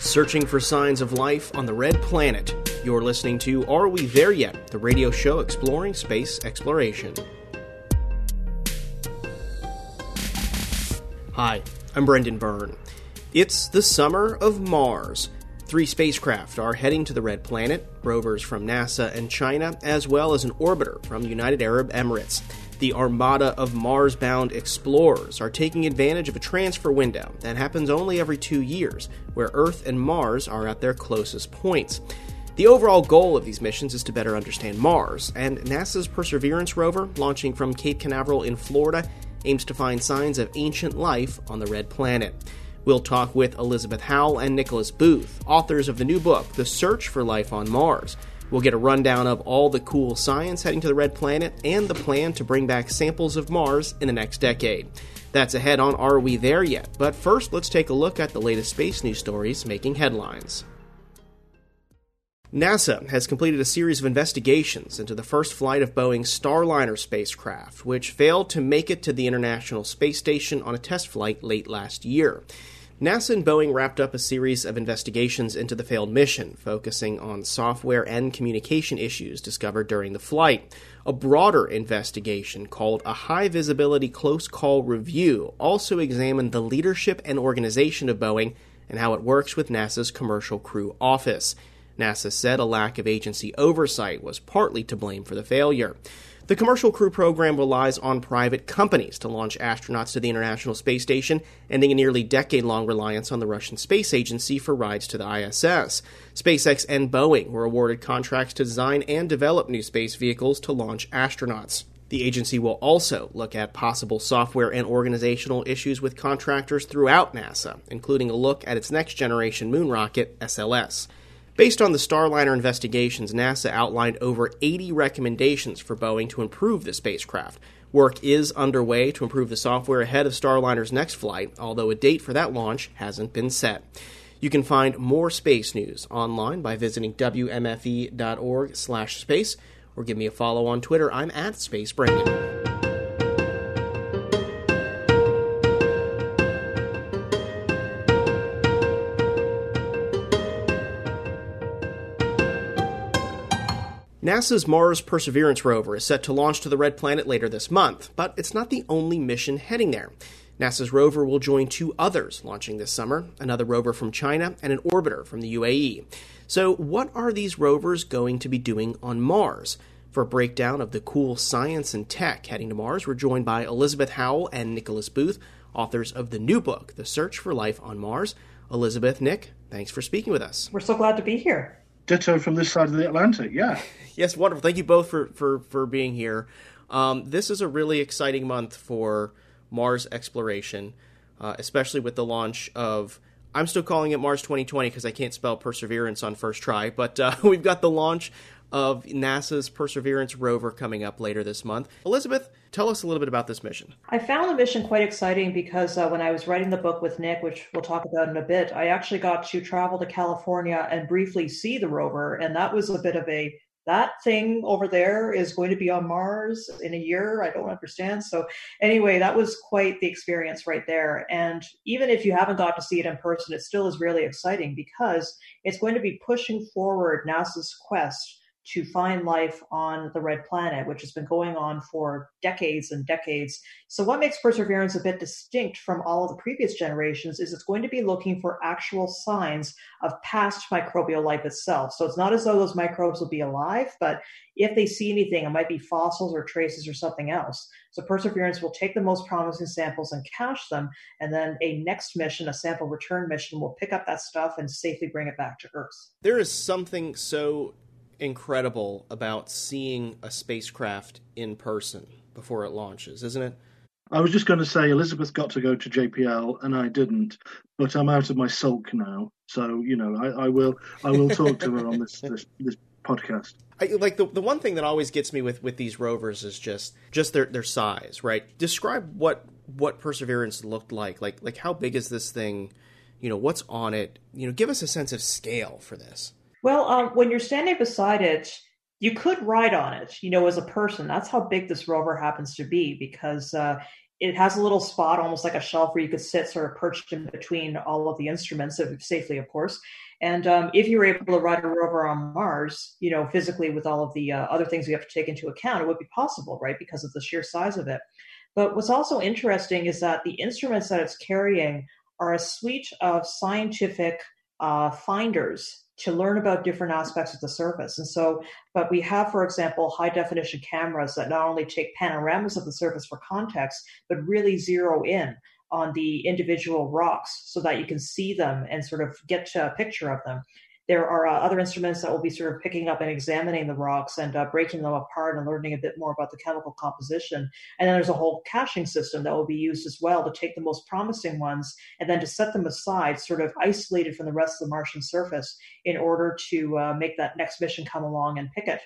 Searching for signs of life on the red planet. You're listening to Are We There Yet? The radio show exploring space exploration. Hi, I'm Brendan Byrne. It's the summer of Mars. Three spacecraft are heading to the red planet rovers from NASA and China, as well as an orbiter from United Arab Emirates. The armada of Mars bound explorers are taking advantage of a transfer window that happens only every two years, where Earth and Mars are at their closest points. The overall goal of these missions is to better understand Mars, and NASA's Perseverance rover, launching from Cape Canaveral in Florida, aims to find signs of ancient life on the red planet. We'll talk with Elizabeth Howell and Nicholas Booth, authors of the new book, The Search for Life on Mars. We'll get a rundown of all the cool science heading to the red planet and the plan to bring back samples of Mars in the next decade. That's ahead on Are We There Yet? But first, let's take a look at the latest space news stories making headlines. NASA has completed a series of investigations into the first flight of Boeing's Starliner spacecraft, which failed to make it to the International Space Station on a test flight late last year. NASA and Boeing wrapped up a series of investigations into the failed mission, focusing on software and communication issues discovered during the flight. A broader investigation called a High Visibility Close Call Review also examined the leadership and organization of Boeing and how it works with NASA's Commercial Crew Office. NASA said a lack of agency oversight was partly to blame for the failure. The Commercial Crew program relies on private companies to launch astronauts to the International Space Station, ending a nearly decade long reliance on the Russian Space Agency for rides to the ISS. SpaceX and Boeing were awarded contracts to design and develop new space vehicles to launch astronauts. The agency will also look at possible software and organizational issues with contractors throughout NASA, including a look at its next generation moon rocket, SLS. Based on the Starliner investigations, NASA outlined over 80 recommendations for Boeing to improve the spacecraft. Work is underway to improve the software ahead of Starliner's next flight, although a date for that launch hasn't been set. You can find more space news online by visiting wmfe.org/space or give me a follow on Twitter. I'm at Space NASA's Mars Perseverance rover is set to launch to the Red Planet later this month, but it's not the only mission heading there. NASA's rover will join two others launching this summer another rover from China and an orbiter from the UAE. So, what are these rovers going to be doing on Mars? For a breakdown of the cool science and tech heading to Mars, we're joined by Elizabeth Howell and Nicholas Booth, authors of the new book, The Search for Life on Mars. Elizabeth, Nick, thanks for speaking with us. We're so glad to be here. Ditto from this side of the Atlantic, yeah. Yes, wonderful. Thank you both for for for being here. Um, this is a really exciting month for Mars exploration, uh, especially with the launch of. I'm still calling it Mars 2020 because I can't spell perseverance on first try, but uh, we've got the launch of NASA's Perseverance rover coming up later this month. Elizabeth, tell us a little bit about this mission. I found the mission quite exciting because uh, when I was writing the book with Nick, which we'll talk about in a bit, I actually got to travel to California and briefly see the rover, and that was a bit of a that thing over there is going to be on Mars in a year. I don't understand. So, anyway, that was quite the experience right there. And even if you haven't got to see it in person, it still is really exciting because it's going to be pushing forward NASA's quest to find life on the red planet, which has been going on for decades and decades. So, what makes Perseverance a bit distinct from all of the previous generations is it's going to be looking for actual signs of past microbial life itself. So, it's not as though those microbes will be alive, but if they see anything, it might be fossils or traces or something else. So, Perseverance will take the most promising samples and cache them, and then a next mission, a sample return mission, will pick up that stuff and safely bring it back to Earth. There is something so incredible about seeing a spacecraft in person before it launches, isn't it? I was just going to say Elizabeth got to go to JPL and I didn't, but I'm out of my sulk now. So you know, I, I will I will talk to her on this this, this podcast. I, like the the one thing that always gets me with with these rovers is just just their their size, right? Describe what what Perseverance looked like. Like like how big is this thing? You know, what's on it? You know, give us a sense of scale for this. Well, um, when you're standing beside it, you could ride on it, you know, as a person. That's how big this rover happens to be because uh, it has a little spot, almost like a shelf, where you could sit sort of perched in between all of the instruments, safely, of course. And um, if you were able to ride a rover on Mars, you know, physically with all of the uh, other things we have to take into account, it would be possible, right, because of the sheer size of it. But what's also interesting is that the instruments that it's carrying are a suite of scientific uh, finders to learn about different aspects of the surface. And so, but we have, for example, high definition cameras that not only take panoramas of the surface for context, but really zero in on the individual rocks so that you can see them and sort of get a picture of them. There are uh, other instruments that will be sort of picking up and examining the rocks and uh, breaking them apart and learning a bit more about the chemical composition. And then there's a whole caching system that will be used as well to take the most promising ones and then to set them aside, sort of isolated from the rest of the Martian surface, in order to uh, make that next mission come along and pick it.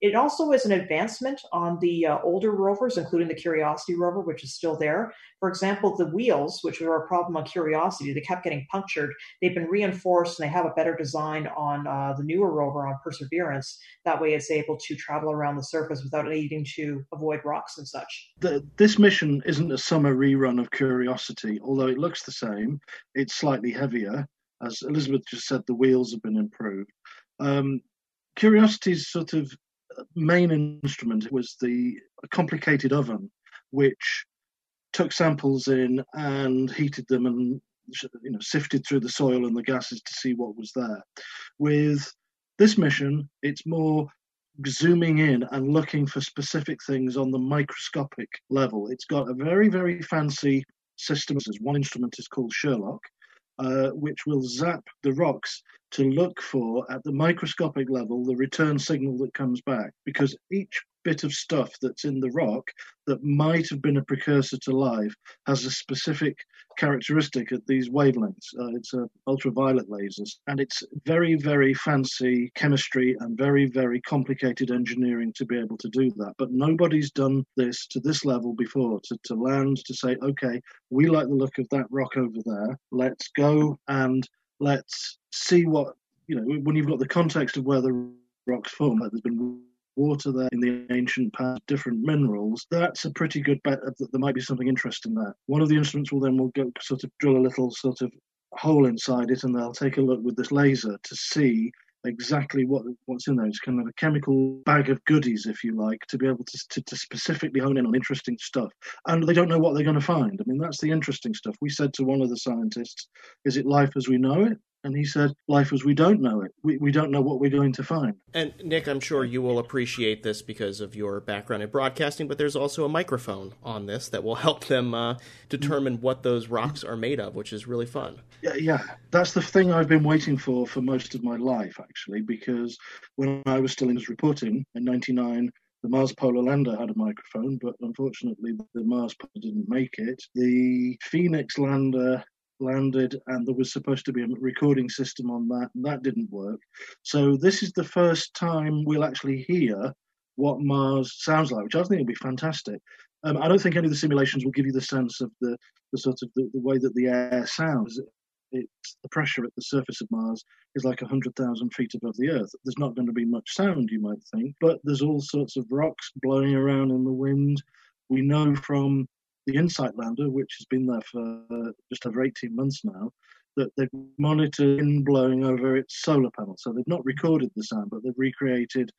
It also is an advancement on the uh, older rovers, including the Curiosity rover, which is still there. For example, the wheels, which were a problem on Curiosity, they kept getting punctured. They've been reinforced and they have a better design on uh, the newer rover on Perseverance. That way, it's able to travel around the surface without needing to avoid rocks and such. The, this mission isn't a summer rerun of Curiosity, although it looks the same. It's slightly heavier. As Elizabeth just said, the wheels have been improved. Um, Curiosity's sort of main instrument was the complicated oven, which took samples in and heated them and you know sifted through the soil and the gases to see what was there. With this mission, it's more zooming in and looking for specific things on the microscopic level. It's got a very, very fancy system. One instrument is called SHERLOC, uh, which will zap the rocks to look for at the microscopic level the return signal that comes back because each bit of stuff that's in the rock that might have been a precursor to life has a specific characteristic at these wavelengths. Uh, it's uh, ultraviolet lasers, and it's very, very fancy chemistry and very, very complicated engineering to be able to do that. But nobody's done this to this level before to, to land to say, okay, we like the look of that rock over there. Let's go and let's see what, you know, when you've got the context of where the rocks form, like there's been water there in the ancient past, different minerals, that's a pretty good bet that there might be something interesting there. One of the instruments will then will go sort of drill a little sort of hole inside it and they'll take a look with this laser to see exactly what what's in there. It's kind of a chemical bag of goodies, if you like, to be able to, to, to specifically hone in on interesting stuff. And they don't know what they're going to find. I mean, that's the interesting stuff. We said to one of the scientists, "Is it life as we know it?" And he said, Life as we don't know it. We, we don't know what we're going to find. And Nick, I'm sure you will appreciate this because of your background in broadcasting, but there's also a microphone on this that will help them uh, determine what those rocks are made of, which is really fun. Yeah, yeah, that's the thing I've been waiting for for most of my life, actually, because when I was still in reporting in 99, the Mars Polar Lander had a microphone, but unfortunately the Mars Polar didn't make it. The Phoenix Lander landed and there was supposed to be a recording system on that and that didn't work. So this is the first time we'll actually hear what mars sounds like which i think will be fantastic. Um, i don't think any of the simulations will give you the sense of the, the sort of the, the way that the air sounds. It's the pressure at the surface of mars is like 100000 feet above the earth. There's not going to be much sound you might think but there's all sorts of rocks blowing around in the wind. We know from the InSight lander, which has been there for just over 18 months now, that they've monitored wind blowing over its solar panel. So they've not recorded the sound, but they've recreated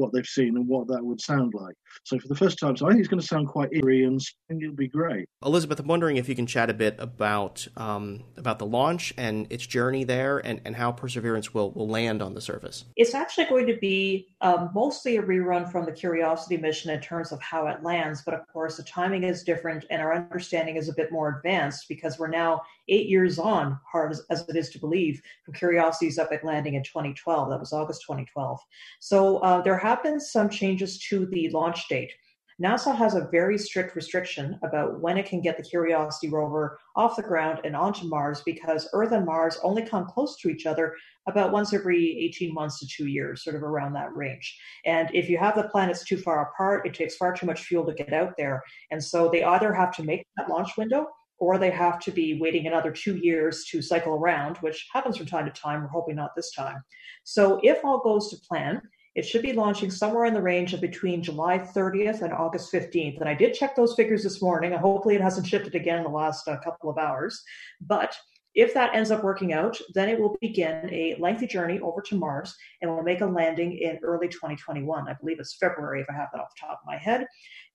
what they've seen and what that would sound like. So for the first time, so I think it's going to sound quite eerie and I think it'll be great. Elizabeth, I'm wondering if you can chat a bit about um, about the launch and its journey there, and, and how Perseverance will will land on the surface. It's actually going to be um, mostly a rerun from the Curiosity mission in terms of how it lands, but of course the timing is different and our understanding is a bit more advanced because we're now eight years on, hard as, as it is to believe, from Curiosity's epic landing in 2012. That was August 2012. So uh, there have been some changes to the launch date. NASA has a very strict restriction about when it can get the Curiosity rover off the ground and onto Mars because Earth and Mars only come close to each other about once every 18 months to two years, sort of around that range. And if you have the planets too far apart, it takes far too much fuel to get out there. And so they either have to make that launch window or they have to be waiting another two years to cycle around, which happens from time to time. We're hoping not this time. So if all goes to plan, It should be launching somewhere in the range of between July 30th and August 15th. And I did check those figures this morning. Hopefully, it hasn't shifted again in the last uh, couple of hours. But if that ends up working out, then it will begin a lengthy journey over to Mars and will make a landing in early 2021. I believe it's February, if I have that off the top of my head.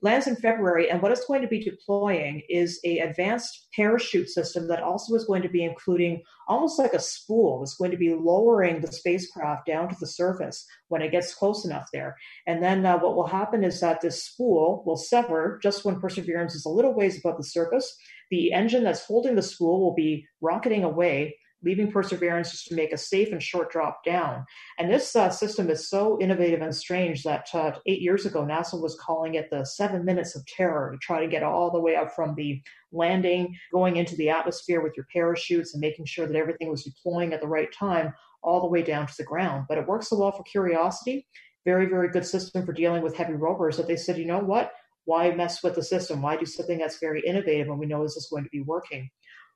Lands in February, and what it's going to be deploying is a advanced parachute system that also is going to be including almost like a spool. It's going to be lowering the spacecraft down to the surface when it gets close enough there. And then uh, what will happen is that this spool will sever just when Perseverance is a little ways above the surface the engine that's holding the spool will be rocketing away, leaving Perseverance just to make a safe and short drop down. And this uh, system is so innovative and strange that uh, eight years ago, NASA was calling it the seven minutes of terror to try to get all the way up from the landing, going into the atmosphere with your parachutes and making sure that everything was deploying at the right time, all the way down to the ground. But it works so well for Curiosity. Very, very good system for dealing with heavy rovers that they said, you know what? why mess with the system? Why do something that's very innovative when we know this is going to be working?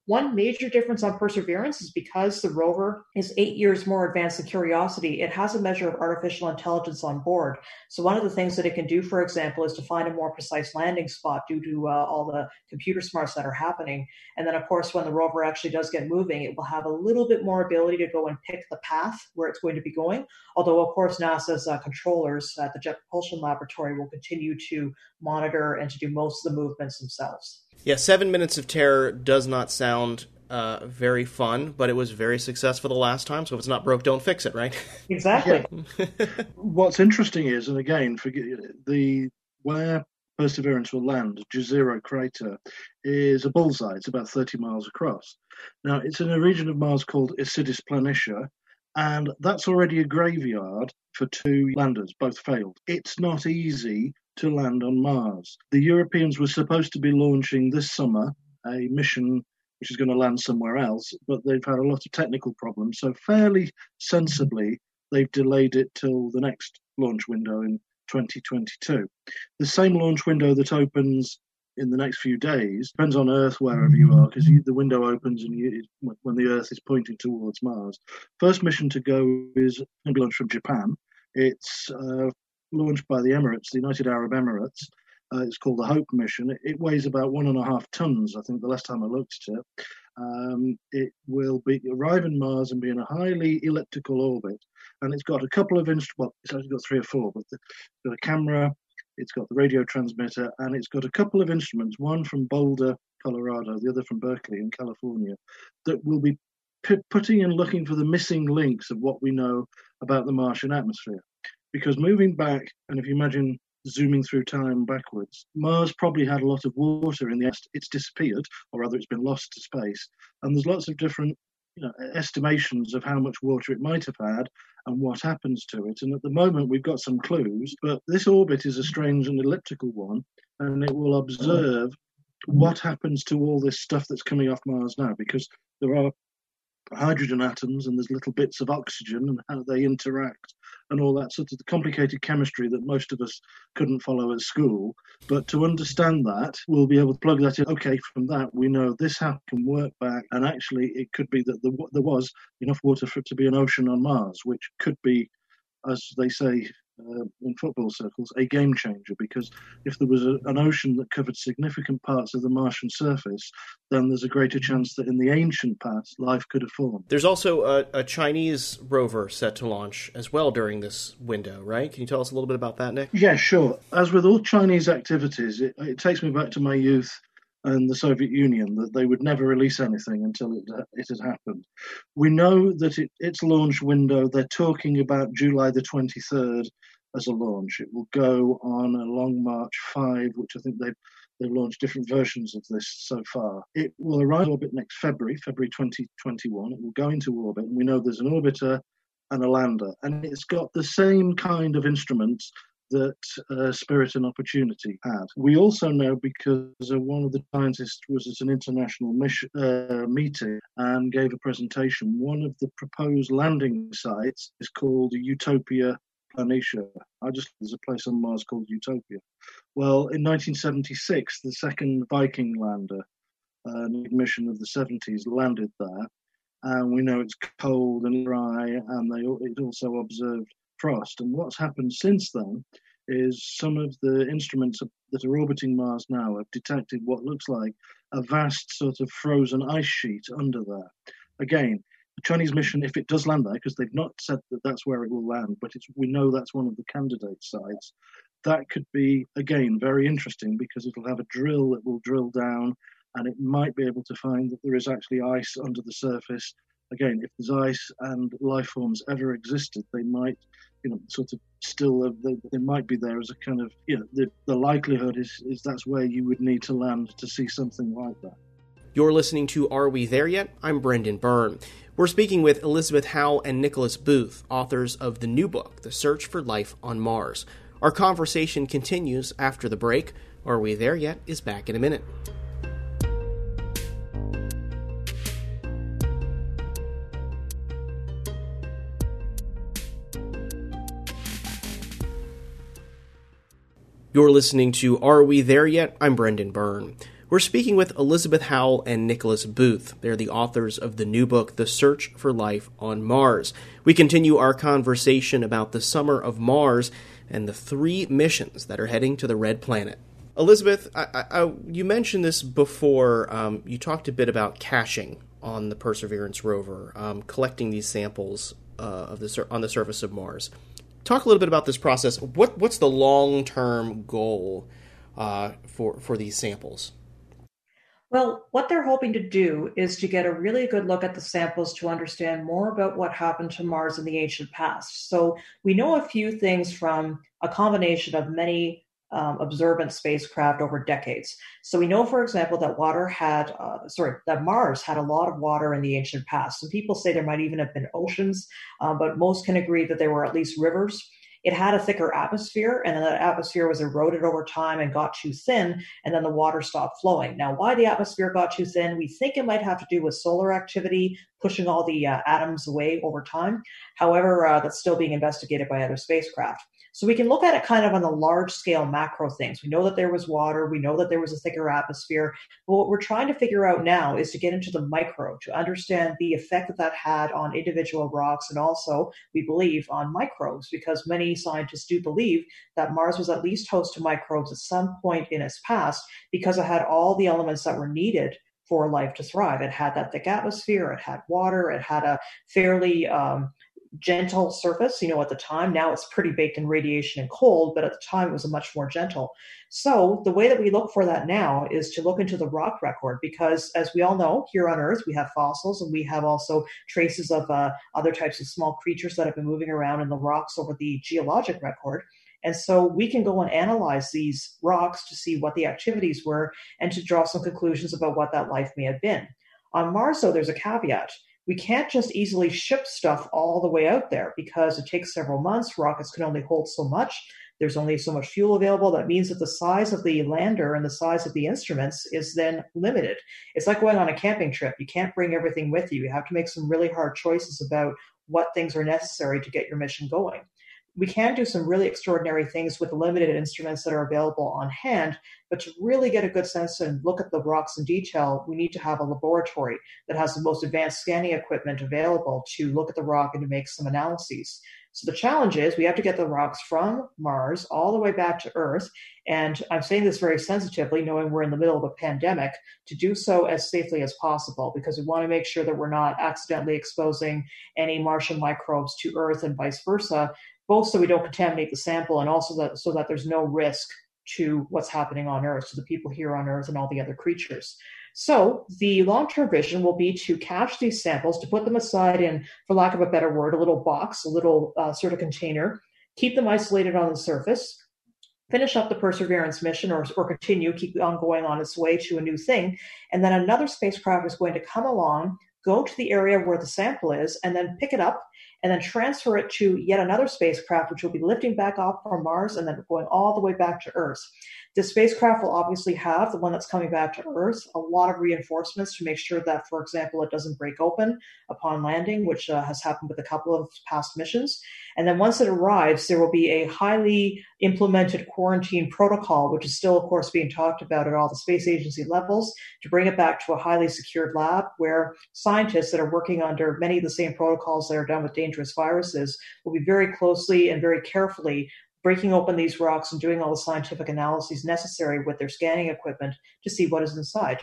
One major difference on Perseverance is because the rover is eight years more advanced than Curiosity, it has a measure of artificial intelligence on board. So, one of the things that it can do, for example, is to find a more precise landing spot due to uh, all the computer smarts that are happening. And then, of course, when the rover actually does get moving, it will have a little bit more ability to go and pick the path where it's going to be going. Although, of course, NASA's uh, controllers at the Jet Propulsion Laboratory will continue to monitor and to do most of the movements themselves. Yeah, Seven Minutes of Terror does not sound uh, very fun, but it was very successful the last time. So if it's not broke, don't fix it, right? Exactly. What's interesting is, and again, the where Perseverance will land, Jezero crater, is a bullseye. It's about 30 miles across. Now, it's in a region of Mars called Isidis Planitia, and that's already a graveyard for two landers, both failed. It's not easy to land on Mars. The Europeans were supposed to be launching this summer a mission which is going to land somewhere else, but they've had a lot of technical problems. So, fairly sensibly, they've delayed it till the next launch window in 2022. The same launch window that opens in the next few days depends on Earth wherever you are, because the window opens and you, when the Earth is pointing towards Mars. First mission to go is going to be launched from Japan. It's uh, launched by the Emirates, the United Arab Emirates. Uh, it's called the Hope Mission. It, weighs about one and a half tons, I think, the last time I looked at it. Um, it will be arrive in Mars and be in a highly elliptical orbit, and it's got a couple of instruments. Well, it's actually got three or four, but the, it's got a camera, it's got the radio transmitter, and it's got a couple of instruments. One from Boulder, Colorado, the other from Berkeley in California, that will be p- putting and looking for the missing links of what we know about the Martian atmosphere because moving back, and if you imagine zooming through time backwards, Mars probably had a lot of water in the past. it's disappeared, or rather, it's been lost to space, and there's lots of different you know, estimations of how much water it might have had and what happens to it. And at the moment, we've got some clues, but this orbit is a strange and elliptical one, and it will observe what happens to all this stuff that's coming off Mars now, because there are hydrogen atoms and there's little bits of oxygen and how they interact and all that sort of complicated chemistry that most of us couldn't follow at school. But to understand that, we'll be able to plug that in. Okay, from that, we know this how can work back, and actually, it could be that there was enough water for it to be an ocean on Mars, which could be, as they say uh, in football circles a game changer because if there was a, an ocean that covered significant parts of the Martian surface, then there's a greater chance that in the ancient past life could have formed. There's also a, a Chinese rover set to launch as well during this window, right? Can you tell us a little bit about that, Nick? Yeah, sure. As with all Chinese activities, it, it takes me back to my youth and the Soviet Union that they would never release anything until it, it had happened. We know that it, its launch window, they're talking about July the 23rd as a launch. It will go on a Long March 5, which I think they've, they've launched different versions of this so far. It will arrive in orbit next February, February 2021. It will go into orbit, and we know there's an orbiter and a lander. And it's got the same kind of instruments that uh, Spirit and Opportunity had. We also know because uh, one of the scientists was at an international mission, uh, meeting and gave a presentation. One of the proposed landing sites is called Utopia Planitia. I just there's a place on Mars called Utopia. Well, in 1976, the second Viking lander, uh, mission of the 70s, landed there, and we know it's cold and dry, and they it also observed And what's happened since then is some of the instruments that are orbiting Mars now have detected what looks like a vast sort of frozen ice sheet under there. Again, the Chinese mission, if it does land there, because they've not said that that's where it will land, but we know that's one of the candidate sites, that could be, again, very interesting because it'll have a drill that will drill down and it might be able to find that there is actually ice under the surface. Again, if there's ice and life forms ever existed, they might, you know, sort of still, uh, they, they might be there as a kind of, you know, the, the likelihood is, is that's where you would need to land to see something like that. You're listening to Are We There Yet? I'm Brendan Byrne. We're speaking with Elizabeth Howell and Nicholas Booth, authors of the new book, The Search for Life on Mars. Our conversation continues after the break. Are We There Yet? is back in a minute. You're listening to Are We There Yet? I'm Brendan Byrne. We're speaking with Elizabeth Howell and Nicholas Booth. They're the authors of the new book, The Search for Life on Mars. We continue our conversation about the summer of Mars and the three missions that are heading to the Red Planet. Elizabeth, I, I, you mentioned this before. Um, you talked a bit about caching on the Perseverance rover, um, collecting these samples uh, of the on the surface of Mars. Talk a little bit about this process. What what's the long term goal uh, for for these samples? Well, what they're hoping to do is to get a really good look at the samples to understand more about what happened to Mars in the ancient past. So we know a few things from a combination of many um, observant spacecraft over decades. So we know, for example, that water had, uh, sorry, that Mars had a lot of water in the ancient past. Some people say there might even have been oceans, uh, but most can agree that there were at least rivers. It had a thicker atmosphere, and then that atmosphere was eroded over time and got too thin, and then the water stopped flowing. Now, why the atmosphere got too thin, we think it might have to do with solar activity pushing all the uh, atoms away over time. However, uh, that's still being investigated by other spacecraft. So we can look at it kind of on the large scale macro things. We know that there was water, we know that there was a thicker atmosphere, but what we're trying to figure out now is to get into the micro to understand the effect that that had on individual rocks and also, we believe, on microbes, because many scientists do believe that Mars was at least host to microbes at some point in its past because it had all the elements that were needed for life to thrive. It had that thick atmosphere, it had water, it had a fairly um, gentle surface. You know, at the time, now it's pretty baked in radiation and cold, but at the time it was a much more gentle. So the way that we look for that now is to look into the rock record because, as we all know, here on Earth we have fossils and we have also traces of uh, other types of small creatures that have been moving around in the rocks over the geologic record. And so we can go and analyze these rocks to see what the activities were and to draw some conclusions about what that life may have been. On Mars, though, there's a caveat we can't just easily ship stuff all the way out there because it takes several months. Rockets can only hold so much. There's only so much fuel available. That means that the size of the lander and the size of the instruments is then limited. It's like going on a camping trip. You can't bring everything with you. You have to make some really hard choices about what things are necessary to get your mission going we can do some really extraordinary things with limited instruments that are available on hand. But to really get a good sense and look at the rocks in detail, we need to have a laboratory that has the most advanced scanning equipment available to look at the rock and to make some analyses. So the challenge is we have to get the rocks from Mars all the way back to Earth. And I'm saying this very sensitively, knowing we're in the middle of a pandemic, to do so as safely as possible because we want to make sure that we're not accidentally exposing any Martian microbes to Earth and vice versa both so we don't contaminate the sample and also that, so that there's no risk to what's happening on Earth, to the people here on Earth and all the other creatures. So the long-term vision will be to catch these samples, to put them aside in, for lack of a better word, a little box, a little uh, sort of container, keep them isolated on the surface, finish up the Perseverance mission or, or continue, keep on going on its way to a new thing. And then another spacecraft is going to come along, go to the area where the sample is, and then pick it up and then transfer it to yet another spacecraft, which will be lifting back off from Mars and then going all the way back to Earth. The spacecraft will obviously have the one that's coming back to Earth a lot of reinforcements to make sure that, for example, it doesn't break open upon landing, which uh, has happened with a couple of past missions. And then once it arrives, there will be a highly implemented quarantine protocol, which is still, of course, being talked about at all the space agency levels, to bring it back to a highly secured lab where scientists that are working under many of the same protocols that are done with dangerous viruses will be very closely and very carefully breaking open these rocks and doing all the scientific analyses necessary with their scanning equipment to see what is inside.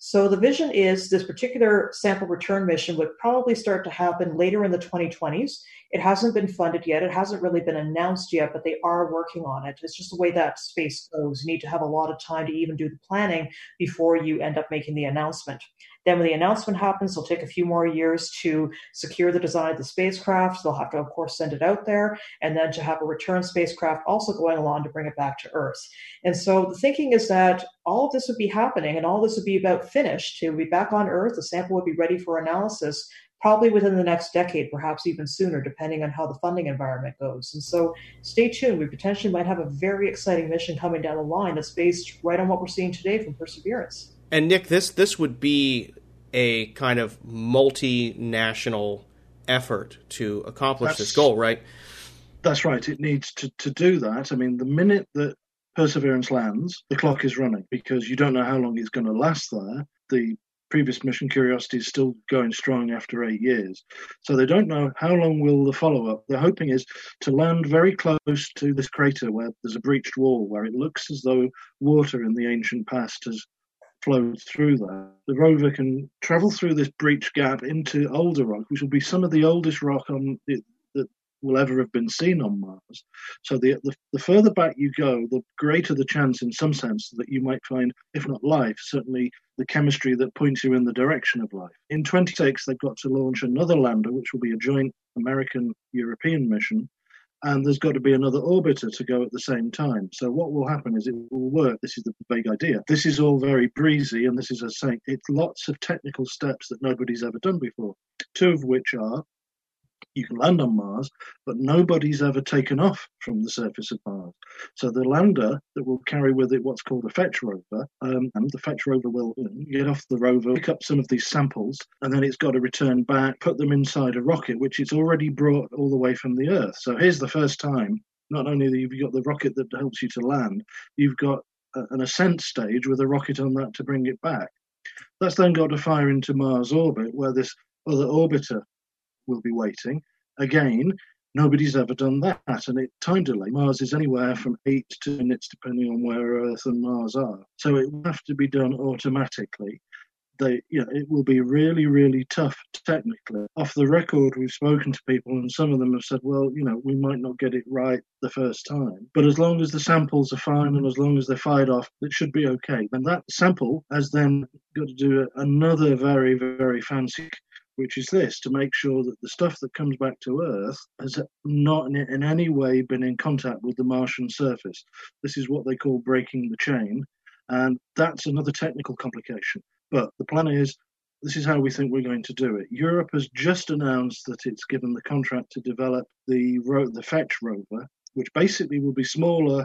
So the vision is this particular sample return mission would probably start to happen later in the 2020s. It hasn't been funded yet. It hasn't really been announced yet, but they are working on it. It's just the way that space goes. You need to have a lot of time to even do the planning before you end up making the announcement. Then, when the announcement happens, it'll take a few more years to secure the design of the spacecraft. They'll have to, of course, send it out there, and then to have a return spacecraft also going along to bring it back to Earth. And so the thinking is that all of this would be happening, and all this would be about finished. It would be back on Earth. The sample would be ready for analysis probably within the next decade, perhaps even sooner, depending on how the funding environment goes. And so stay tuned. We potentially might have a very exciting mission coming down the line that's based right on what we're seeing today from Perseverance. And Nick, this this would be a kind of multinational effort to accomplish that's, this goal, right? That's right. It needs to, to do that. I mean, the minute that Perseverance lands, the clock is running because you don't know how long it's going to last there. The previous mission Curiosity is still going strong after eight years. So they don't know how long will the follow up. They're hoping is to land very close to this crater where there's a breached wall, where it looks as though water in the ancient past has flowed through there. The rover can travel through this breach gap into older rock, which will be some of the oldest rock on that will ever have been seen on Mars. So the, the, the further back you go, the greater the chance, in some sense, that you might find, if not life, certainly the chemistry that points you in the direction of life. In 26, they've got to launch another lander, which will be a joint American European mission and there's got to be another orbiter to go at the same time. So what will happen is it will work. This is the big idea. This is all very breezy, and this is a saying it's lots of technical steps that nobody's ever done before. Two of which are you can land on Mars, but nobody's ever taken off from the surface of Mars. So the lander that will carry with it what's called a fetch rover, um, and the fetch rover will get off the rover, pick up some of these samples, and then it's got to return back, put them inside a rocket, which it's already brought all the way from the Earth. So here's the first time. Not only have you got the rocket that helps you to land, you've got an ascent stage with a rocket on that to bring it back. That's then got to fire into Mars orbit, where this other orbiter will be waiting. Again, nobody's ever done that. And it time delay, Mars is anywhere from eight to minutes depending on where Earth and Mars are. So it will have to be done automatically. They, you know, it will be really, really tough technically. Off the record, we've spoken to people, and some of them have said, "Well, you know, we might not get it right the first time, but as long as the samples are fine and as long as they're fired off, it should be okay." And that sample has then got to do another very, very fancy which is this to make sure that the stuff that comes back to Earth has not in, any way been in contact with the Martian surface. This is what they call breaking the chain, and that's another technical complication. But the plan is this is how we think we're going to do it. Europe has just announced that it's given the contract to develop the ro- the Fetch rover, which basically will be smaller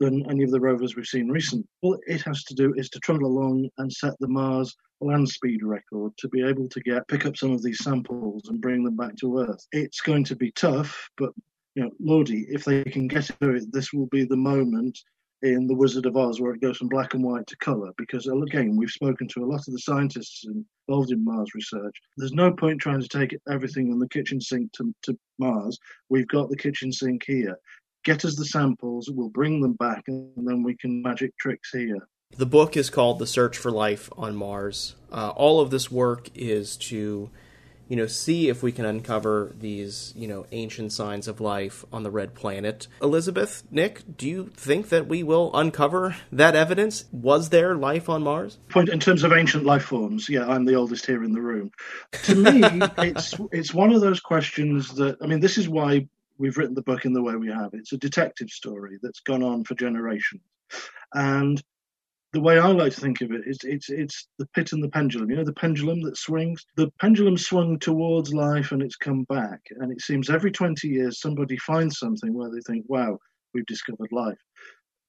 than any of the rovers we've seen recent. All it has to do is to trundle along and set the Mars land speed record to be able to get pick up some of these samples and bring them back to Earth. It's going to be tough, but you know, Lordy, if they can get to it, this will be the moment in The Wizard of Oz where it goes from black and white to colour. Because again, we've spoken to a lot of the scientists involved in Mars research. There's no point trying to take everything in the kitchen sink to, to Mars. We've got the kitchen sink here get us the samples, we'll bring them back, and then we can magic tricks here. The book is called The Search for Life on Mars. Uh, all of this work is to, you know, see if we can uncover these, you know, ancient signs of life on the red planet. Elizabeth, Nick, do you think that we will uncover that evidence? Was there life on Mars? Point In terms of ancient life forms, yeah, I'm the oldest here in the room. To me, it's it's one of those questions that I mean, this is why we've written the book in the way we have. It's a detective story that's gone on for generations. And the way I like to think of it is it's it's the pit and the pendulum. You know, the pendulum that swings. The pendulum swung towards life and it's come back. And it seems every 20 years somebody finds something where they think, wow, we've discovered life.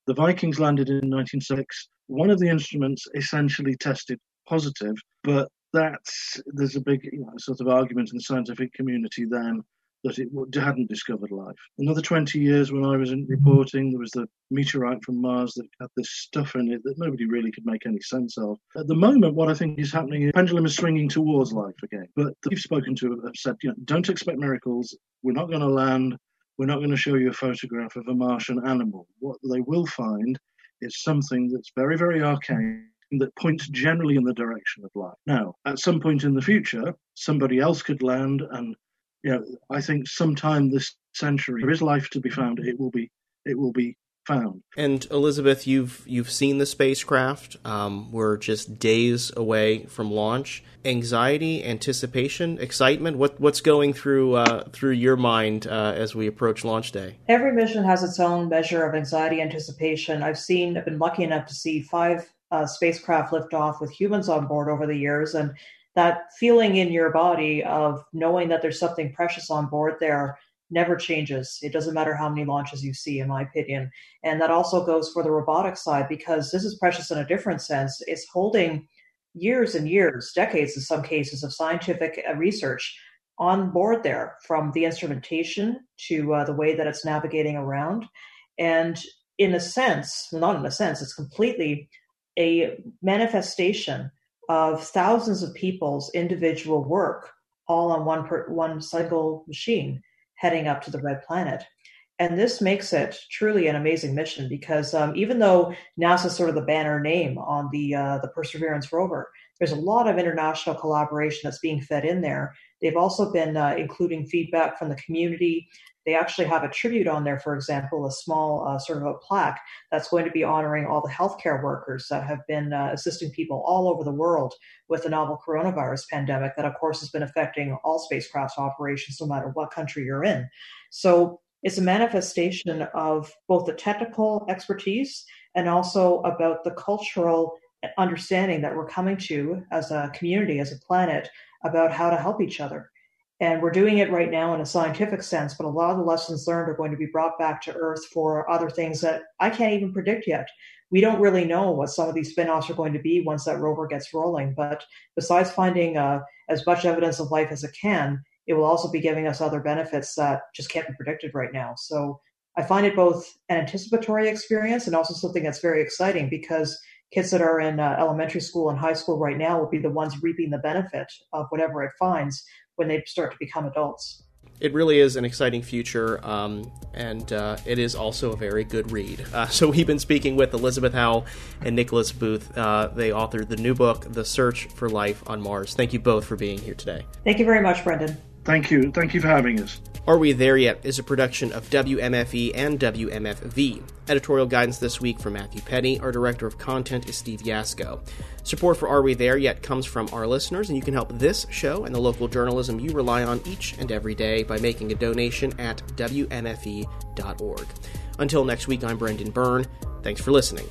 The Vikings landed in 1906. One of the instruments essentially tested positive, but that's there's a big you know, sort of argument in the scientific community then that it hadn't discovered life. Another 20 years when I was in reporting, there was the meteorite from Mars that had this stuff in it that nobody really could make any sense of. At the moment, what I think is happening is pendulum is swinging towards life again. But people spoken to have said, you know, don't expect miracles. We're not going to land. We're not going to show you a photograph of a Martian animal. What they will find is something that's very, very arcane that points generally in the direction of life. Now, at some point in the future, somebody else could land and you know, I think sometime this century there is life to be found. It will be it will be found. And Elizabeth, you've you've seen the spacecraft. Um, we're just days away from launch. Anxiety, anticipation, excitement. What what's going through uh, through your mind uh, as we approach launch day? Every mission has its own measure of anxiety, anticipation. I've seen. I've been lucky enough to see five uh, spacecraft lift off with humans on board over the years, and that feeling in your body of knowing that there's something precious on board there never changes. It doesn't matter how many launches you see, in my opinion. And that also goes for the robotic side because this is precious in a different sense. It's holding years and years, decades in some cases, of scientific uh, research on board there, from the instrumentation to uh, the way that it's navigating around. And in a sense, not in a sense, it's completely a manifestation of thousands of people's individual work all on one per, one single machine heading up to the red planet and this makes it truly an amazing mission because um, even though NASA is sort of the banner name on the uh, the Perseverance rover, there's a lot of international collaboration that's being fed in there. They've also been uh, including feedback from the community they actually have a tribute on there, for example, a small uh, sort of a plaque that's going to be honoring all the healthcare workers that have been uh, assisting people all over the world with the novel coronavirus pandemic that, of course, has been affecting all spacecraft operations, no matter what country you're in. So it's a manifestation of both the technical expertise and also about the cultural understanding that we're coming to as a community, as a planet, about how to help each other. And we're doing it right now in a scientific sense, but a lot of the lessons learned are going to be brought back to Earth for other things that I can't even predict yet. We don't really know what some of these spin-offs are going to be once that rover gets rolling. But besides finding uh, as much evidence of life as it can, it will also be giving us other benefits that just can't be predicted right now. So I find it both an anticipatory experience and also something that's very exciting because kids that are in uh, elementary school and high school right now will be the ones reaping the benefit of whatever it finds when they start to become adults. It really is an exciting future, um, and uh, it is also a very good read. Uh, so, we've been speaking with Elizabeth Howell and Nicholas Booth. Uh, they authored the new book, The Search for Life on Mars. Thank you both for being here today. Thank you very much, Brendan. Thank you. Thank you for having us. Are We There Yet is a production of WMFE and WMFV. Editorial guidance this week from Matthew Peddie. Our director of content is Steve Yasko. Support for Are We There Yet comes from our listeners, and you can help this show and the local journalism you rely on each and every day by making a donation at WMFE.org. Until next week, I'm Brendan Byrne. Thanks for listening.